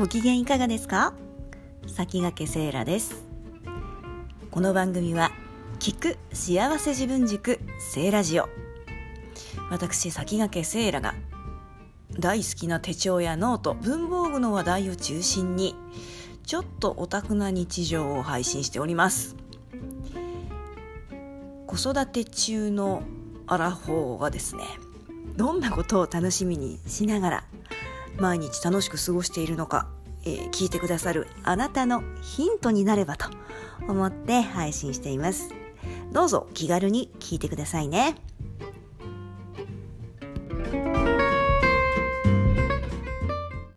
ご機嫌いかがですか？先駆けセーラです。この番組は聞く幸せ自分軸セーラジオ。私先駆けセーラが大好きな手帳やノート文房具の話題を中心にちょっとオタクな日常を配信しております。子育て中のアラフォーがですねどんなことを楽しみにしながら毎日楽しく過ごしているのか、えー、聞いてくださるあなたのヒントになればと思って配信しています。どうぞ気軽に聞いてくださいね。